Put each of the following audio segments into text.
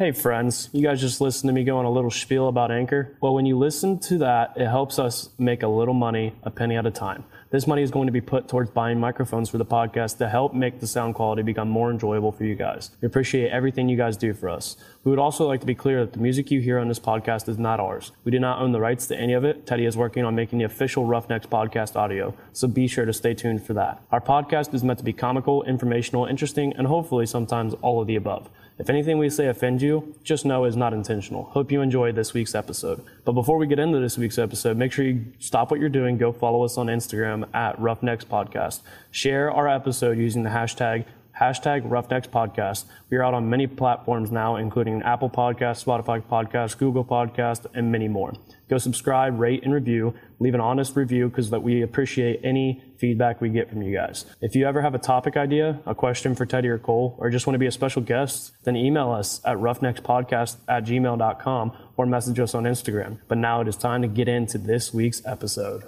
Hey, friends, you guys just listened to me go on a little spiel about Anchor. Well, when you listen to that, it helps us make a little money, a penny at a time. This money is going to be put towards buying microphones for the podcast to help make the sound quality become more enjoyable for you guys. We appreciate everything you guys do for us. We would also like to be clear that the music you hear on this podcast is not ours. We do not own the rights to any of it. Teddy is working on making the official Roughnecks podcast audio, so be sure to stay tuned for that. Our podcast is meant to be comical, informational, interesting, and hopefully sometimes all of the above. If anything we say offends you, just know it's not intentional. Hope you enjoyed this week's episode. But before we get into this week's episode, make sure you stop what you're doing, go follow us on Instagram at Roughnecks Podcast. Share our episode using the hashtag hashtag Roughnecks Podcast. We are out on many platforms now, including Apple Podcast, Spotify Podcast, Google Podcast, and many more. Go subscribe, rate, and review. Leave an honest review because that we appreciate any feedback we get from you guys. If you ever have a topic idea, a question for Teddy or Cole, or just want to be a special guest, then email us at roughneckspodcast at gmail.com or message us on Instagram. But now it is time to get into this week's episode.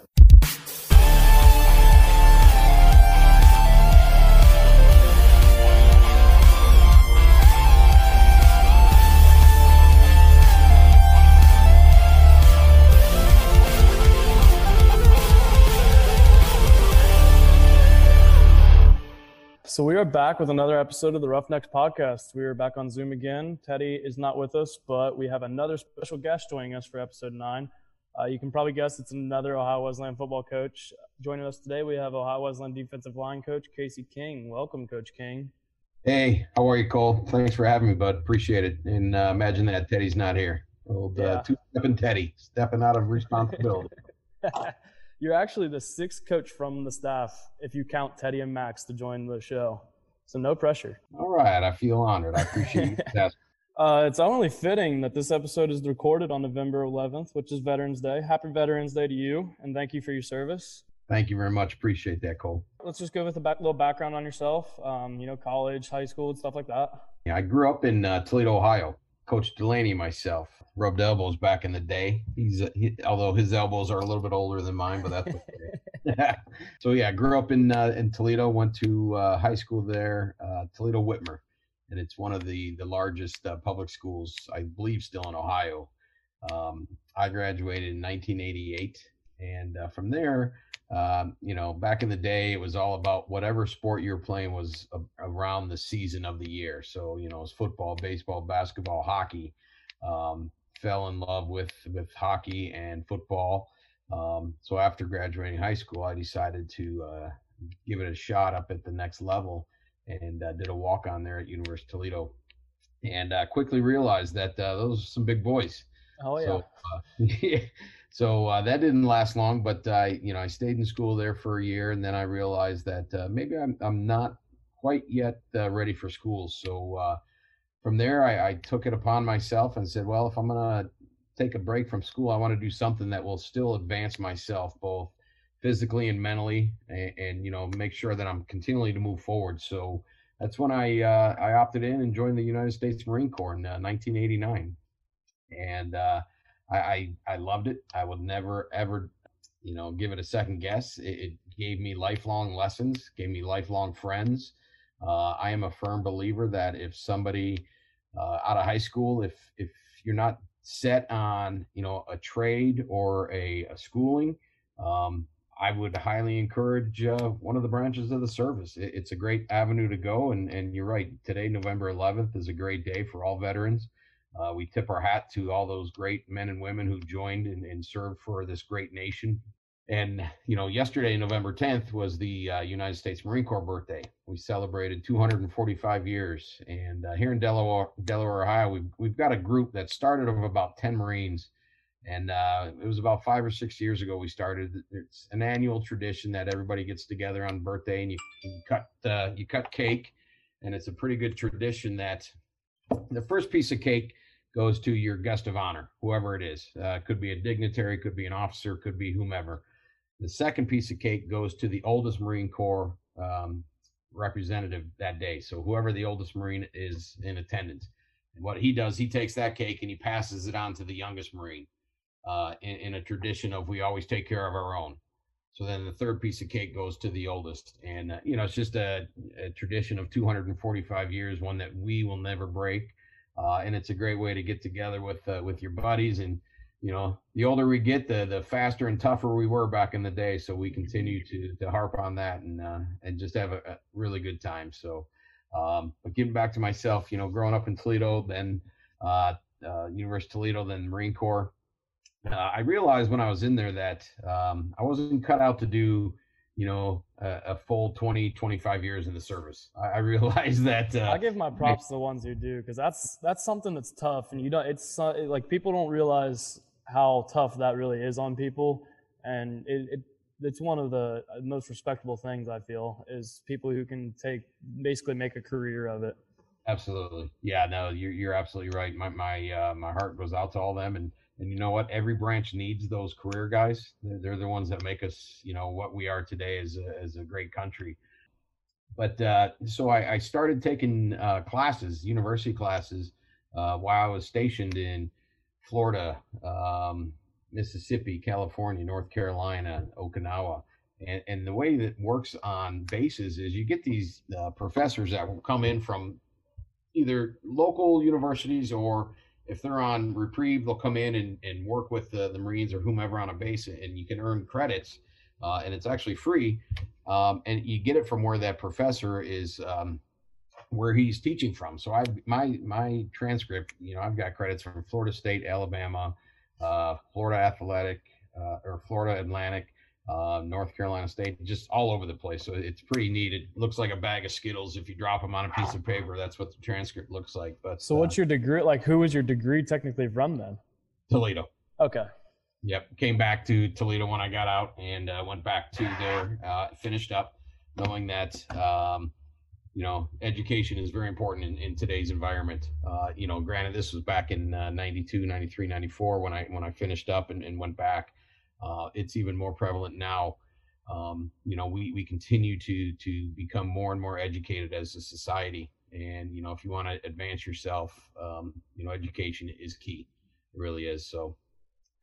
So we are back with another episode of the Roughnecks podcast. We are back on Zoom again. Teddy is not with us, but we have another special guest joining us for episode nine. Uh, you can probably guess it's another Ohio Wesleyan football coach. Joining us today, we have Ohio Wesleyan defensive line coach Casey King. Welcome, Coach King. Hey, how are you, Cole? Thanks for having me, bud. Appreciate it. And uh, imagine that Teddy's not here. Old uh, yeah. two-stepping Teddy, stepping out of responsibility. You're actually the sixth coach from the staff, if you count Teddy and Max to join the show. So no pressure. All right, I feel honored. I appreciate you. uh, it's only fitting that this episode is recorded on November 11th, which is Veterans Day. Happy Veterans Day to you, and thank you for your service. Thank you very much. Appreciate that, Cole. Let's just go with a back, little background on yourself. Um, you know, college, high school, and stuff like that. Yeah, I grew up in uh, Toledo, Ohio. Coach Delaney, myself, rubbed elbows back in the day. He's uh, he, although his elbows are a little bit older than mine, but that's okay. so yeah, grew up in uh, in Toledo. Went to uh, high school there, uh, Toledo Whitmer, and it's one of the the largest uh, public schools, I believe, still in Ohio. Um, I graduated in 1988, and uh, from there, um, you know, back in the day, it was all about whatever sport you were playing was a- around the season of the year. So you know, it was football, baseball, basketball, hockey. Um, fell in love with with hockey and football. Um, so after graduating high school, I decided to uh, give it a shot up at the next level and uh, did a walk on there at University of Toledo, and uh, quickly realized that uh, those are some big boys. Oh yeah. So, uh, so uh, that didn't last long, but I, you know, I stayed in school there for a year, and then I realized that maybe I'm I'm not quite yet ready for school. So from there, I, I took it upon myself and said, well, if I'm to take a break from school, I want to do something that will still advance myself both physically and mentally, and, and, you know make sure that I'm continually to move forward. So that's when I uh, I opted in and joined the United States Marine Corps in uh, 1989, and uh, I, I, I loved it. I would never ever you know give it a second guess. It, it gave me lifelong lessons, gave me lifelong friends. Uh, I am a firm believer that if somebody uh, out of high school, if if you're not set on you know a trade or a, a schooling, um, I would highly encourage uh, one of the branches of the service. It, it's a great avenue to go, and and you're right. Today, November 11th, is a great day for all veterans. Uh, we tip our hat to all those great men and women who joined and, and served for this great nation and you know, yesterday, November 10th, was the uh, United States Marine Corps birthday. We celebrated 245 years, and uh, here in Delaware, Delaware, Ohio, we've we've got a group that started of about 10 Marines, and uh, it was about five or six years ago we started. It's an annual tradition that everybody gets together on birthday, and you, you cut uh, you cut cake, and it's a pretty good tradition that the first piece of cake goes to your guest of honor, whoever it is. Uh, could be a dignitary, could be an officer, could be whomever the second piece of cake goes to the oldest Marine Corps um, representative that day. So whoever the oldest Marine is in attendance. And what he does, he takes that cake and he passes it on to the youngest Marine uh, in, in, a tradition of we always take care of our own. So then the third piece of cake goes to the oldest. And, uh, you know, it's just a, a, tradition of 245 years, one that we will never break. Uh, and it's a great way to get together with uh, with your buddies. And you know, the older we get, the the faster and tougher we were back in the day. So we continue to to harp on that and uh, and just have a, a, really good time. So, um, but getting back to myself, you know, growing up in Toledo, then uh, uh, University of Toledo, then Marine Corps. Uh, I realized when I was in there that um, I wasn't cut out to do you know, a, full 20, 25 years in the service. I, I realize that. Uh, I give my props to the ones who do because that's that's something that's tough, and you don't. It's uh, like people don't realize how tough that really is on people, and it, it it's one of the most respectable things I feel is people who can take basically make a career of it. Absolutely, yeah. No, you're you're absolutely right. My my uh, my heart goes out to all them and and you know what? Every branch needs those career guys. They're, the ones that make us, you know, what we are today as a, as a great country. But uh, so I, I, started taking uh, classes, university classes, uh, while I was stationed in Florida, um, Mississippi, California, North Carolina, Okinawa. And, and, the way that works on bases is you get these uh, professors that will come in from either local universities or if they're on reprieve, they'll come in and, and work with the, the Marines or whomever on a base, and you can earn credits, uh, and it's actually free. Um, and you get it from where that professor is, um, where he's teaching from. So I my my transcript, you know, I've got credits from Florida State, Alabama, uh, Florida Athletic, uh, or Florida Atlantic, uh, North Carolina State, just all over the place. So it's pretty neat. It looks like a bag of Skittles if you drop them on a piece of paper. That's what the transcript looks like. But so, what's uh, your degree? Like, who was your degree technically from then? Toledo. Okay. Yep. Came back to Toledo when I got out and uh, went back to there. Uh, finished up, knowing that um, you know education is very important in, in today's environment. Uh, you know, granted, this was back in uh, 92, 93, 94 when I when I finished up and, and went back. Uh, it's even more prevalent now. Um, you know, we, we continue to to become more and more educated as a society. And you know, if you want to advance yourself, um, you know, education is key. It really is. So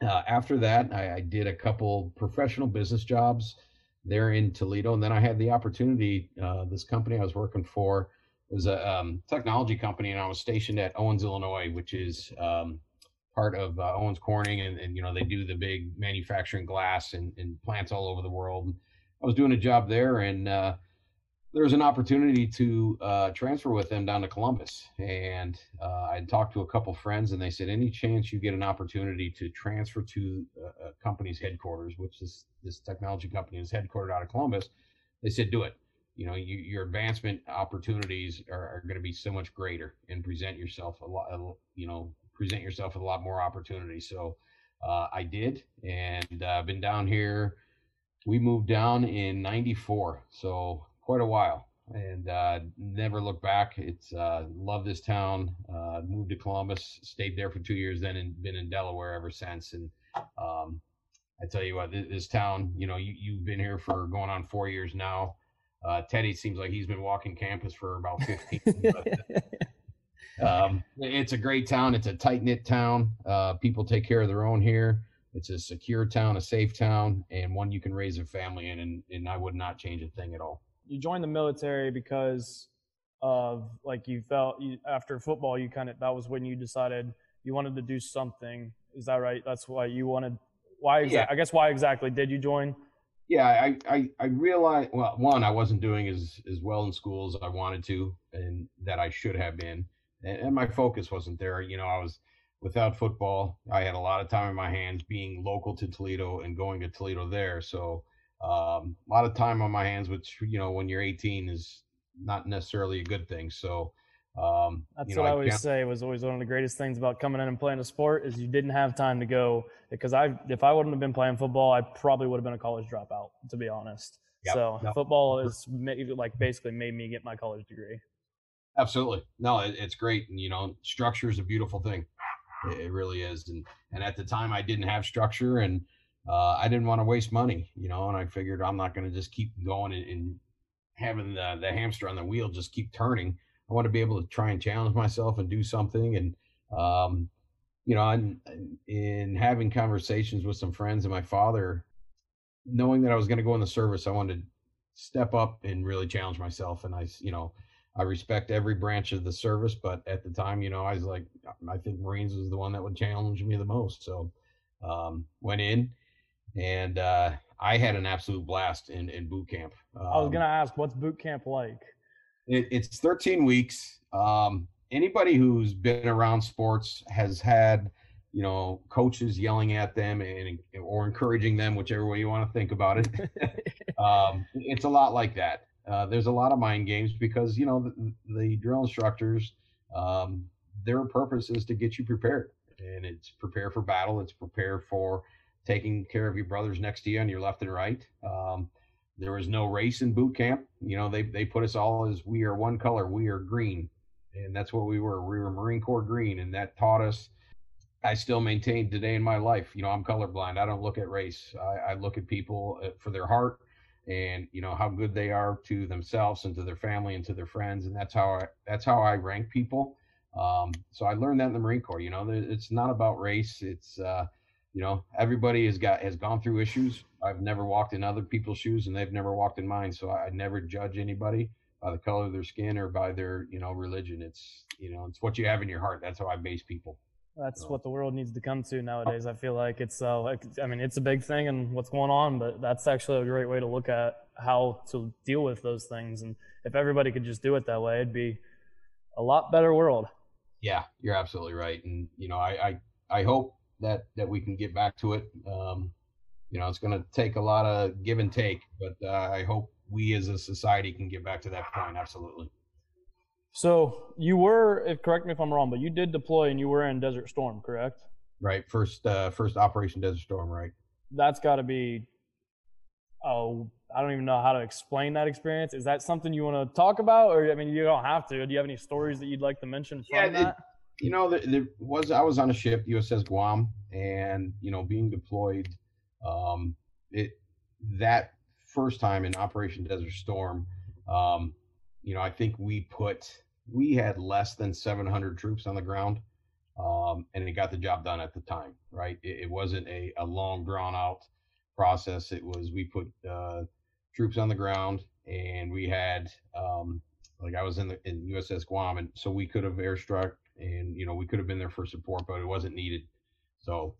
uh, after that, I, I, did a couple professional business jobs there in Toledo, and then I had the opportunity. Uh, this company I was working for was a um, technology company, and I was stationed at Owens, Illinois, which is um, part of uh, Owens Corning, and, and, you know they do the big manufacturing glass and, and plants all over the world. I was doing a job there, and uh, there was an opportunity to uh, transfer with them down to Columbus. And uh, I talked to a couple friends, and they said, "Any chance you get an opportunity to transfer to a, a company's headquarters, which is this technology company is headquartered out of Columbus?" They said, "Do it." You know, you, your advancement opportunities are, are going to be so much greater, and present yourself a lot. You know, present yourself with a lot more opportunities. So uh, I did, and I've uh, been down here. We moved down in '94, so quite a while, and uh, never looked back. It's uh, love this town. Uh, moved to Columbus, stayed there for two years, then and been in Delaware ever since. And um, I tell you what, this, this, town, you know, you, you've been here for going on four years now. Uh, Teddy seems like he's been walking campus for about 15. but, um, it's a great town. It's a tight knit town. Uh, people take care of their own here. It's a secure town, a safe town, and one you can raise a family in. And, and I would not change a thing at all. You joined the military because of like you felt you, after football, you kind of that was when you decided you wanted to do something. Is that right? That's why you wanted. Why exactly? Yeah. I guess why exactly did you join? yeah, I, I, I realized, well, one, I wasn't doing as, as well in school as I wanted to and that I should have been and, and my focus wasn't there. You know, I was without football. I had a lot of time in my hands being local to Toledo and going to Toledo there. So um, a lot of time on my hands, which you know, when you're 18 is not necessarily a good thing. So um, that's you know, what I, I always say was always one of the greatest things about coming in and playing a sport is you didn't have time to go because I if I wouldn't have been playing football, I probably would have been a college dropout to be honest. Yep, so yep. football is like basically made me get my college degree. Absolutely. No, it, it's great. And, you know, structure is a beautiful thing. It, it, really is. And, and at the time I didn't have structure and, uh, I didn't want to waste money, you know, and I figured I'm not going to just keep going and, and having the, the hamster on the wheel just keep turning. I want to be able to try and challenge myself and do something. And, um, you know, in, in having conversations with some friends and my father, knowing that I was going to go in the service, I wanted to step up and really challenge myself. And I, you know, I respect every branch of the service, but at the time, you know, I was like, I think Marines was the one that would challenge me the most. So um, went in, and uh, I had an absolute blast in in boot camp. Um, I was gonna ask, what's boot camp like? It, it's 13 weeks. Um, anybody who's been around sports has had, you know, coaches yelling at them and or encouraging them, whichever way you want to think about it. um, it's a lot like that. Uh, there's a lot of mind games because you know the, the drill instructors, um, their purpose is to get you prepared, and it's prepare for battle. It's prepare for taking care of your brothers next to you on your left and right. Um, there was no race in boot camp. You know, they they put us all as we are one color. We are green, and that's what we were. We were Marine Corps green, and that taught us. I still maintain today in my life. You know, I'm colorblind. I don't look at race. I, I look at people uh, for their heart, and you know how good they are to themselves and to their family and to their friends, and that's how I that's how I rank people. Um, so I learned that in the Marine Corps. You know, it's not about race. It's uh, you know everybody has got has gone through issues i've never walked in other people's shoes and they've never walked in mine so i, I never judge anybody by the color of their skin or by their you know religion it's you know it's what you have in your heart that's how i base people that's what the world needs to come to nowadays i feel like it's uh like, i mean it's a big thing and what's going on but that's actually a great way to look at how to deal with those things and if everybody could just do it that way it'd be a lot better world yeah you're absolutely right and you know i i, I hope that that we can get back to it. Um, you know, it's going to take a lot of give and take, but uh, I hope we as a society can get back to that point. Absolutely. So you were, if correct me if I'm wrong, but you did deploy and you were in Desert Storm, correct? Right. First, uh, first Operation Desert Storm. Right. That's got to be. Oh, I don't even know how to explain that experience. Is that something you want to talk about, or I mean, you don't have to. Do you have any stories that you'd like to mention from yeah, that? It, you know, there, there, was I was on a ship, USS Guam, and you know, being deployed, um, it that first time in Operation Desert Storm, um, you know, I think we put we had less than 700 troops on the ground, um, and it got the job done at the time. Right, it, it wasn't a, a long drawn out process. It was we put uh, troops on the ground, and we had um, like I was in the in USS Guam, and so we could have airstruck and you know we could have been there for support, but it wasn't needed. So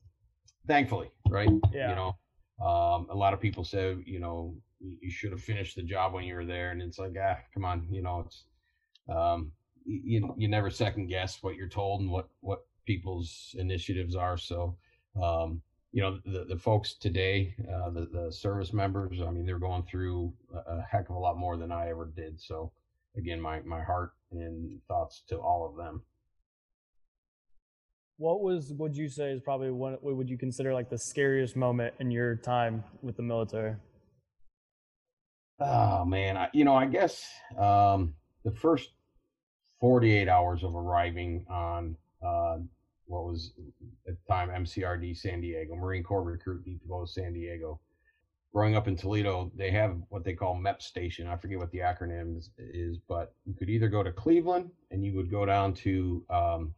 thankfully, right? Yeah. You know, um, a lot of people say you know you should have finished the job when you were there, and it's like ah, come on, you know, it's um, you you never second guess what you're told and what what people's initiatives are. So um, you know the, the folks today uh, the, the service members i mean they're going through a, heck of a lot more than i ever did so again my my heart and thoughts to all of them what was would you say is probably what would you consider like the scariest moment in your time with the military? Oh man, I, you know, I guess um, the first 48 hours of arriving on uh, what was at the time MCRD San Diego, Marine Corps Recruit Depot San Diego. Growing up in Toledo, they have what they call MEP station. I forget what the acronym is, is but you could either go to Cleveland and you would go down to um,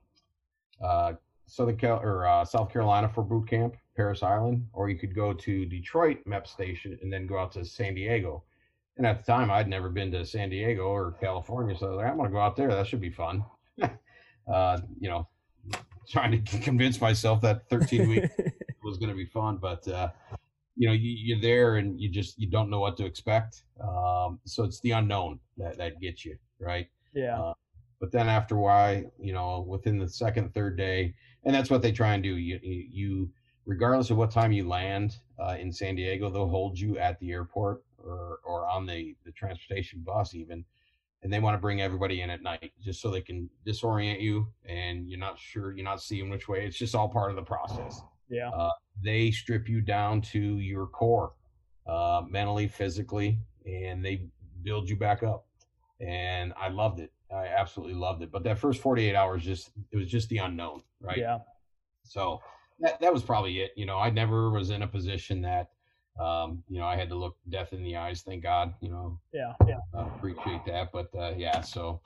uh, Southern Cal or uh, South Carolina for boot camp, Parris Island, or you could go to Detroit MEP station and then go out to San Diego. And at the time, I'd never been to San Diego or California, so I was like, I'm going to go out there. That should be fun. uh, you know, trying to convince myself that 13 weeks was going to be fun, but uh, you know, you, are there and you just you don't know what to expect. Um, so it's the unknown that that gets you right. Yeah. Uh, but then after a while, you know, within the second, third day, and that's what they try and do. You, you, regardless of what time you land uh, in San Diego, they'll hold you at the airport or or on the the transportation bus even, and they want to bring everybody in at night just so they can disorient you and you're not sure you're not seeing which way. It's just all part of the process. Yeah. Uh, they strip you down to your core, uh, mentally, physically, and they build you back up. And I loved it. I absolutely loved it. But that first 48 hours, just it was just the unknown, right? Yeah. So that that was probably it. You know, I never was in a position that, um, you know, I had to look death in the eyes. Thank God. You know. Yeah. Yeah. Uh, appreciate that. But uh, yeah. So,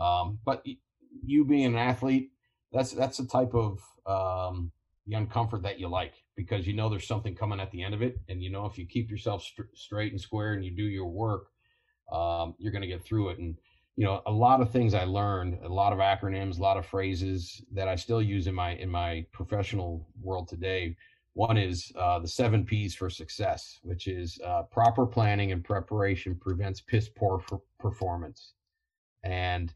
um, but you being an athlete, that's that's the type of um, the uncomfort that you like because you know there's something coming at the end of it, and you know if you keep yourself st- straight and square and you do your work, um, you're going to get through it. And you know, a lot of things I learned, a lot of acronyms, a lot of phrases that I still use in my in my professional world today. One is uh, the seven P's for success, which is uh, proper planning and preparation prevents piss poor performance, and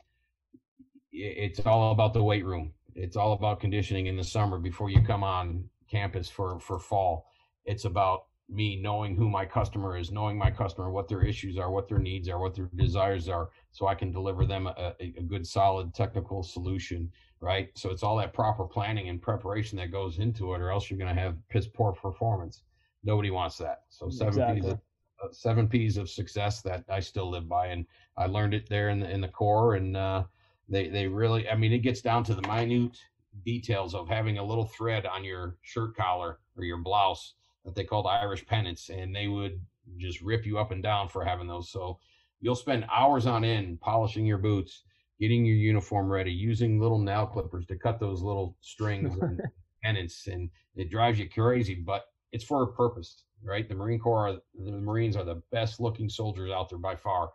it's all about the weight room. It's all about conditioning in the summer before you come on campus for for fall. It's about me knowing who my customer is, knowing my customer, what their issues are, what their needs are, what their desires are, so I can deliver them a, a, good, solid technical solution, right? So it's all that proper planning and preparation that goes into it, or else you're going to have piss poor performance. Nobody wants that. So seven exactly. P's, of, uh, seven P's of success that I still live by, and I learned it there in the in the Corps, and uh, they they really, I mean, it gets down to the minute details of having a little thread on your shirt collar or your blouse that they called Irish pennants, and they would just rip you up and down for having those. So you'll spend hours on end polishing your boots, getting your uniform ready, using little nail clippers to cut those little strings and pennants, and it drives you crazy. But it's for a purpose, right? The Marine Corps, are, the Marines are the best looking soldiers out there by far,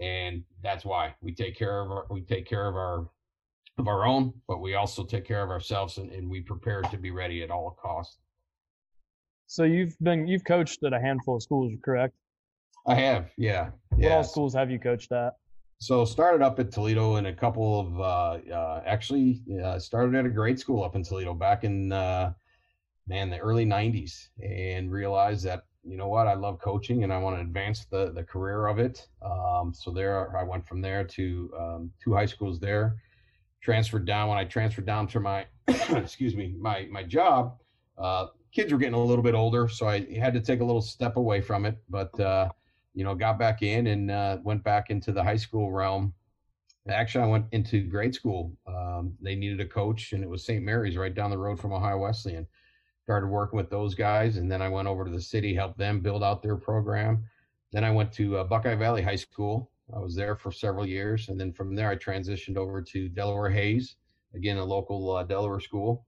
and that's why we take care of our, we take care of our of our own, but we also take care of ourselves and, and we prepare to be ready at all costs. So you've been you've coached at a handful of schools, correct? I have, yeah. What yeah. all schools have you coached at? So started up at Toledo and a couple of uh, uh, actually uh, started at a grade school up in Toledo back in uh, man the early '90s and realized that you know what I love coaching and I want to advance the the career of it. Um, so there I went from there to um, two high schools there. Transferred down when I transferred down to my excuse me my my job. Uh, kids were getting a little bit older, so I had to take a little step away from it. But uh, you know, got back in and uh, went back into the high school realm. Actually, I went into grade school. Um, they needed a coach, and it was St. Mary's right down the road from Ohio Wesleyan. Started working with those guys, and then I went over to the city, helped them build out their program. Then I went to uh, Buckeye Valley High School. I was there for several years, and then from there I transitioned over to Delaware Hayes, again a local uh, Delaware school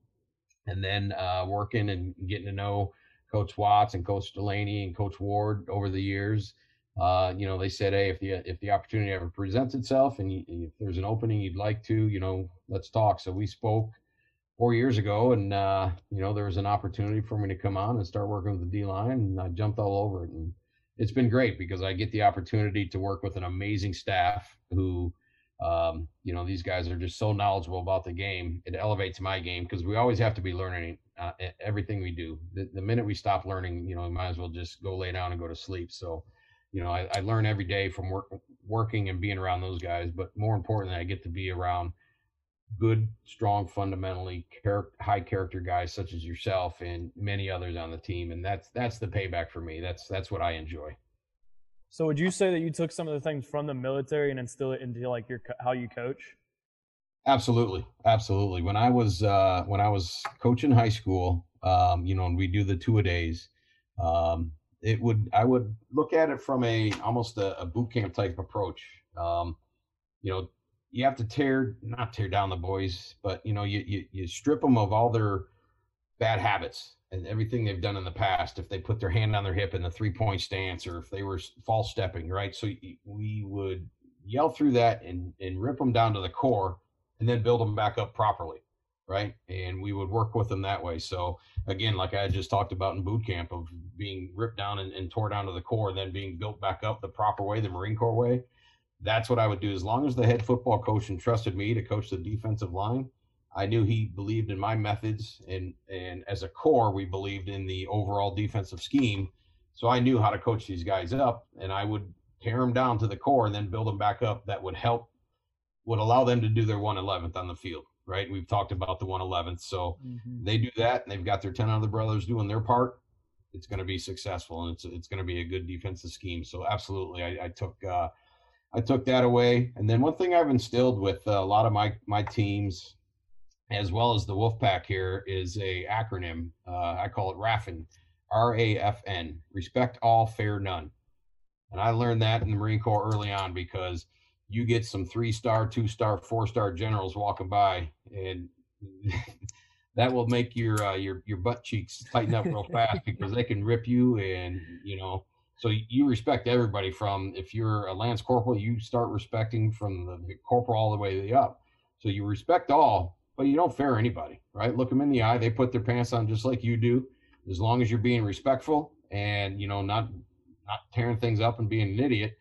and then uh, working and getting to know Coach Watts and Coach Delaney and Coach Ward over the years. Uh, you know, they said, hey, if the if the opportunity ever presents itself and you, if there's an opening you'd like to, you know, let's talk. So we spoke four years ago, and uh, you know, there was an opportunity for me to come on and start working with the D line, and I jumped all over it, and it's been great because I get the opportunity to work with an amazing staff who um, you know, these guys are just so knowledgeable about the game. It elevates my game because we always have to be learning uh, everything we do. The, the, minute we stop learning, you know, we might as well just go lay down and go to sleep. So, you know, I, I learn every day from work, working and being around those guys. But more importantly, I get to be around good, strong, fundamentally char- high character guys such as yourself and many others on the team. And that's that's the payback for me. That's that's what I enjoy. So would you say that you took some of the things from the military and instill it into like your how you coach? Absolutely, absolutely. When I was uh, when I was coaching high school, um, you know, and we do the two a days, um, it would I would look at it from a almost a, a boot camp type approach. Um, you know, you have to tear not tear down the boys, but you know, you you, you strip them of all their bad habits and everything they've done in the past if they put their hand on their hip in the three point stance or if they were false stepping right so we would yell through that and and rip them down to the core and then build them back up properly right and we would work with them that way so again like i just talked about in boot camp of being ripped down and, and tore down to the core then being built back up the proper way the marine corps way that's what i would do as long as the head football coach entrusted me to coach the defensive line I knew he believed in my methods, and and as a core, we believed in the overall defensive scheme. So I knew how to coach these guys up, and I would tear them down to the core and then build them back up. That would help, would allow them to do their 111th on the field. Right? We've talked about the 111th, so mm-hmm. they do that, and they've got their 10 other brothers doing their part. It's going to be successful, and it's it's going to be a good defensive scheme. So absolutely, I, I took. Uh, I took that away. And then one thing I've instilled with a lot of my my teams, as well as the Wolfpack here is a acronym. Uh, I call it RAFN, R-A-F-N, respect all, fair none. And I learned that in the Marine Corps early on because you get some three-star, two-star, four-star generals walking by, and that will make your uh, your your butt cheeks tighten up real fast because they can rip you and you know So you respect everybody from if you're a lance corporal, you start respecting from the corporal all the way up. So you respect all, but you don't fear anybody, right? Look them in the eye. They put their pants on just like you do. As long as you're being respectful and you know not not tearing things up and being an idiot,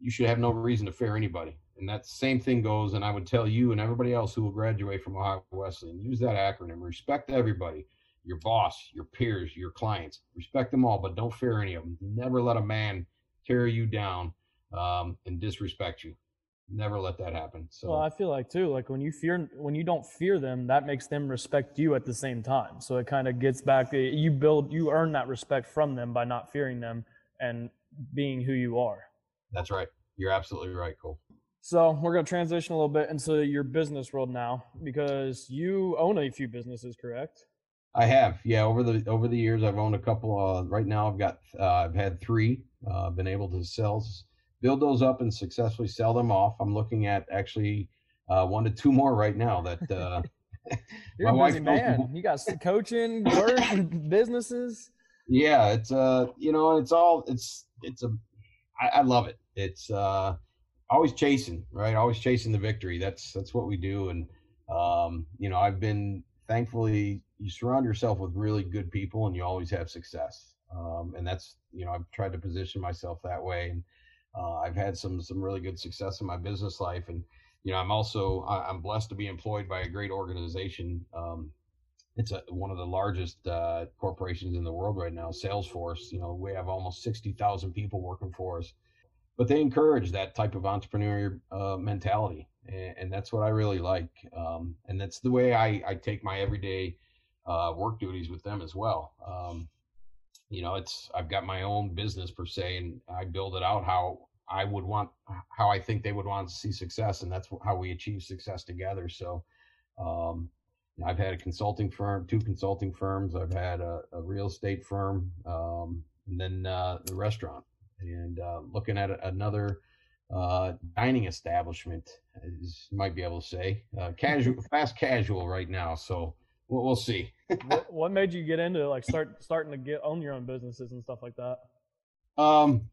you should have no reason to fear anybody. And that same thing goes, and I would tell you and everybody else who will graduate from Ohio Wesleyan, use that acronym. Respect everybody your boss, your peers, your clients. Respect them all, but don't fear any of them. Never let a man tear you down um, and disrespect you. Never let that happen. So well, I feel like too, like when you fear, when you don't fear them, that makes them respect you at the same time. So it kind of gets back. You build, you earn that respect from them by not fearing them and being who you are. That's right. You're absolutely right, Cole. So we're going to transition a little bit into your business world now because you own a few businesses, correct? I have, yeah. Over the over the years, I've owned a couple. Uh, right now, I've got uh, I've had three. Uh, been able to sell, build those up, and successfully sell them off. I'm looking at actually uh, one to two more right now. That uh, you're a busy man. You got coaching, work, businesses. Yeah, it's uh, you know, it's all it's it's a. I, I love it. It's uh, always chasing, right? Always chasing the victory. That's that's what we do, and um, you know, I've been thankfully you surround yourself with really good people and you always have success um, and that's you know i've tried to position myself that way and uh, i've had some some really good success in my business life and you know i'm also i'm blessed to be employed by a great organization um, it's a, one of the largest uh, corporations in the world right now salesforce you know we have almost 60000 people working for us but they encourage that type of entrepreneurial uh, mentality and, and, that's what i really like um, and that's the way I, I take my everyday uh, work duties with them as well. Um, you know, it's I've got my own business per se, and I build it out how I would want, how I think they would want to see success, and that's how we achieve success together. So, um, I've had a consulting firm, two consulting firms. I've had a, a real estate firm, um, and then uh, the restaurant. And uh, looking at another uh, dining establishment, as you might be able to say, uh, casual, fast casual right now. So we'll, we'll see. what, what, made you get into like start starting to get own your own businesses and stuff like that? Um,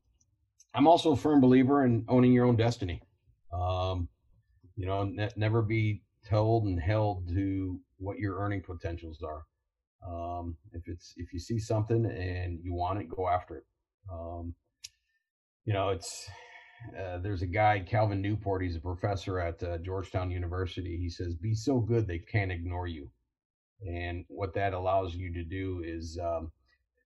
I'm also a firm believer in owning your own destiny. Um, you know, ne- never be told and held to what your earning potentials are. Um, if it's if you see something and you want it, go after it. Um, you know, it's uh, there's a guy Calvin Newport. He's a professor at uh, Georgetown University. He says, "Be so good they can't ignore you." And what that allows you to do is um,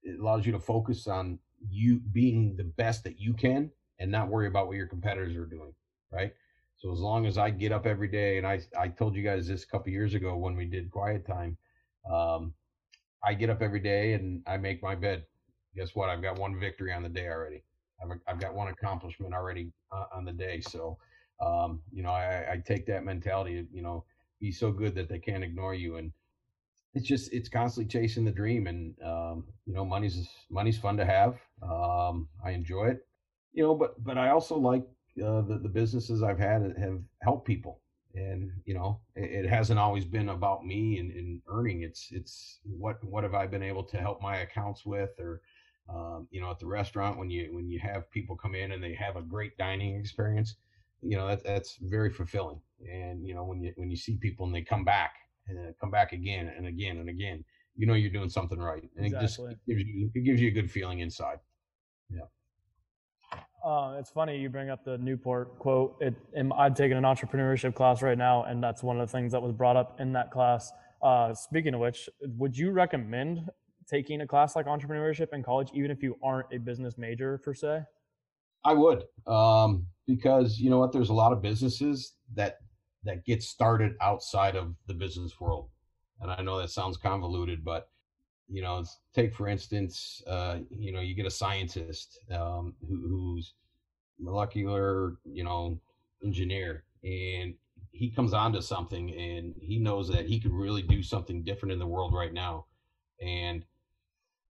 it allows you to focus on you being the best that you can and not worry about what your competitors are doing, right? So as long as I get up every day, and I I told you guys this a couple years ago when we did quiet time, um, I get up every day and I make my bed. Guess what? I've got one victory on the day already. I've I've got one accomplishment already uh, on the day. So um, you know I, I take that mentality. You know, be so good that they can't ignore you and it's just it's constantly chasing the dream and um, you know money's money's fun to have um, i enjoy it you know but but i also like uh, the, the businesses i've had have helped people and you know it, it hasn't always been about me and, and, earning it's it's what what have i been able to help my accounts with or um, you know at the restaurant when you when you have people come in and they have a great dining experience you know that, that's very fulfilling and you know when you when you see people and they come back and come back again and again and again, you know you're doing something right, and exactly. it just gives you it gives you a good feeling inside. Yeah. Uh, it's funny you bring up the Newport quote. It, I'm taking an entrepreneurship class right now, and that's one of the things that was brought up in that class. Uh, speaking of which, would you recommend taking a class like entrepreneurship in college, even if you aren't a business major per se? I would, um, because you know what? There's a lot of businesses that that gets started outside of the business world. And I know that sounds convoluted, but you know, take for instance, uh, you know, you get a scientist um, who, who's molecular, you know, engineer, and he comes onto something, and he knows that he could really do something different in the world right now, and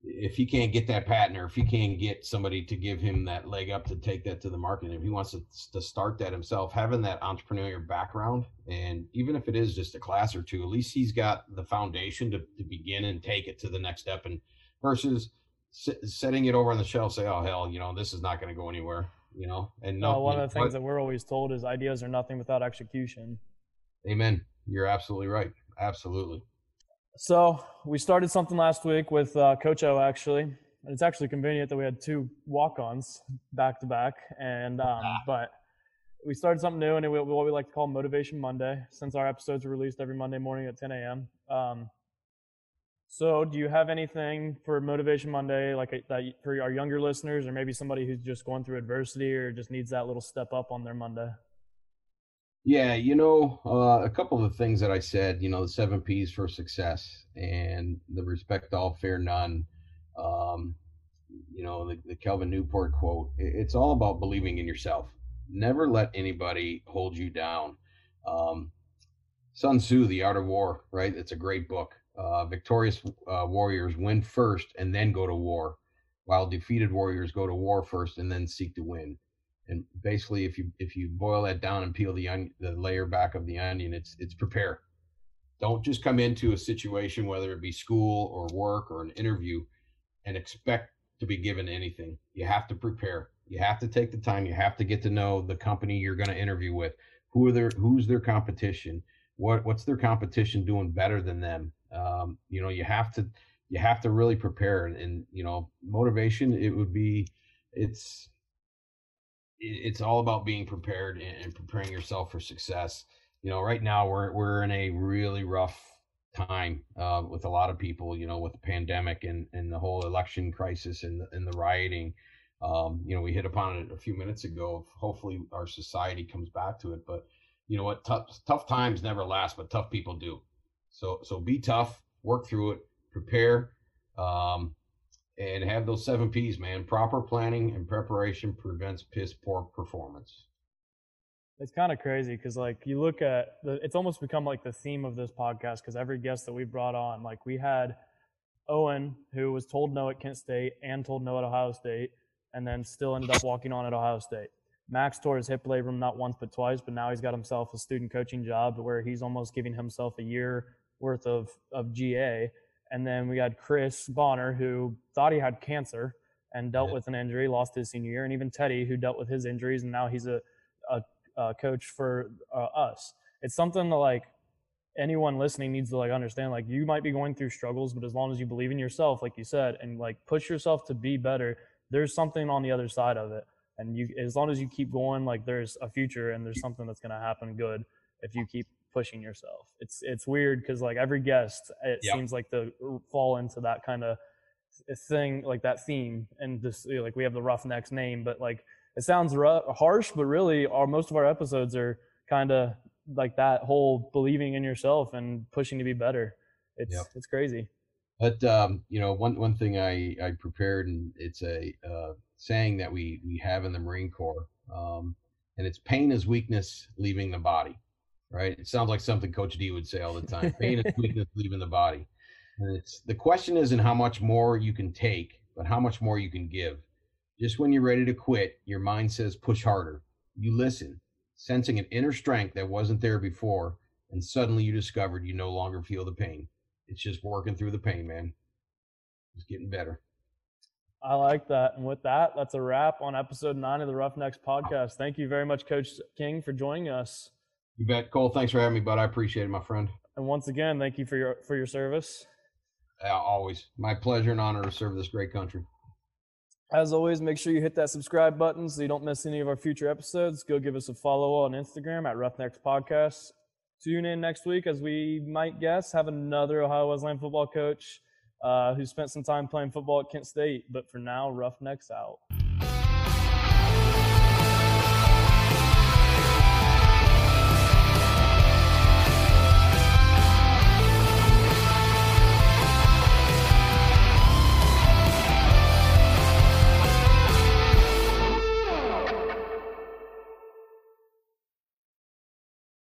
if he can't get that patent or if he can't get somebody to give him that leg up to take that to the market, if he wants to, to start that himself, having that entrepreneurial background, and even if it is just a class or two, at least he's got the foundation to, to begin and take it to the next step. And versus setting it over on the shelf, say, "Oh hell, you know, this is not going to go anywhere," you know. And no, one of the things that we're always told is ideas are nothing without execution. Amen. You're absolutely right. Absolutely. So we started something last week with uh, Coach O actually, and it's actually convenient that we had two walk-ons back to back. And um, ah. but we started something new, and it, what we like to call Motivation Monday, since our episodes are released every Monday morning at 10 a.m. Um, so, do you have anything for Motivation Monday, like a, that for our younger listeners, or maybe somebody who's just going through adversity or just needs that little step up on their Monday? Yeah, you know, uh, a couple of the things that I said, you know, the seven P's for success and the respect all, fear none. Um, you know, the, the Calvin Newport quote. It's all about believing in yourself. Never let anybody hold you down. Um, Sun Tzu, The Art of War, right? It's a great book. Uh, victorious uh, warriors win first and then go to war, while defeated warriors go to war first and then seek to win. And basically, if you if you boil that down and peel the onion, the layer back of the onion, it's it's prepare. Don't just come into a situation, whether it be school or work or an interview, and expect to be given anything. You have to prepare. You have to take the time. You have to get to know the company you're going to interview with. Who are their who's their competition? What what's their competition doing better than them? Um, you know, you have to you have to really prepare. And, and you know, motivation. It would be it's it's all about being prepared and preparing yourself for success. You know, right now we're we're in a really rough time uh, with a lot of people. You know, with the pandemic and and the whole election crisis and the, and the rioting. Um, you know, we hit upon it a few minutes ago. Hopefully, our society comes back to it. But you know what? Tough tough times never last, but tough people do. So so be tough, work through it, prepare, um, and have those seven P's, man. Proper planning and preparation prevents piss poor performance. It's kind of crazy because, like, you look at the, it's almost become like the theme of this podcast because every guest that we brought on, like, we had Owen, who was told no at Kent State and told no at Ohio State, and then still ended up walking on at Ohio State. Max tore his hip labrum not once but twice, but now he's got himself a student coaching job where he's almost giving himself a year worth of, of GA. And then we had Chris Bonner, who thought he had cancer and dealt yeah. with an injury, lost his senior year, and even Teddy, who dealt with his injuries, and now he's a, a, a coach for uh, us. It's something that like anyone listening needs to like understand. Like you might be going through struggles, but as long as you believe in yourself, like you said, and like push yourself to be better, there's something on the other side of it. And you, as long as you keep going, like there's a future and there's something that's going to happen good if you keep pushing yourself. It's it's weird because like every guest, it yep. seems like to fall into that kind of thing, like that theme. And just like we have the Roughnecks name, but like it sounds rough, harsh, but really, our most of our episodes are kind of like that whole believing in yourself and pushing to be better. It's yep. it's crazy. But um, you know, one one thing I I prepared, and it's a uh, saying that we we have in the Marine Corps, um, and it's pain is weakness leaving the body right? It sounds like something Coach D would say all the time. Pain is weakness leaving the body. And it's the question isn't how much more you can take, but how much more you can give. Just when you're ready to quit, your mind says push harder. You listen, sensing an inner strength that wasn't there before, and suddenly you discovered you no longer feel the pain. It's just working through the pain, man. It's getting better. I like that. And with that, that's a wrap on episode nine of the Roughnecks podcast. Thank you very much, Coach King, for joining us. You bet, Cole. Thanks for having me, bud. I appreciate it, my friend. And once again, thank you for your for your service. Uh, always my pleasure and honor to serve this great country. As always, make sure you hit that subscribe button so you don't miss any of our future episodes. Go give us a follow on Instagram at Roughnecks Podcast. Tune in next week as we might guess have another Ohio Wesleyan football coach uh, who spent some time playing football at Kent State. But for now, Roughnecks out.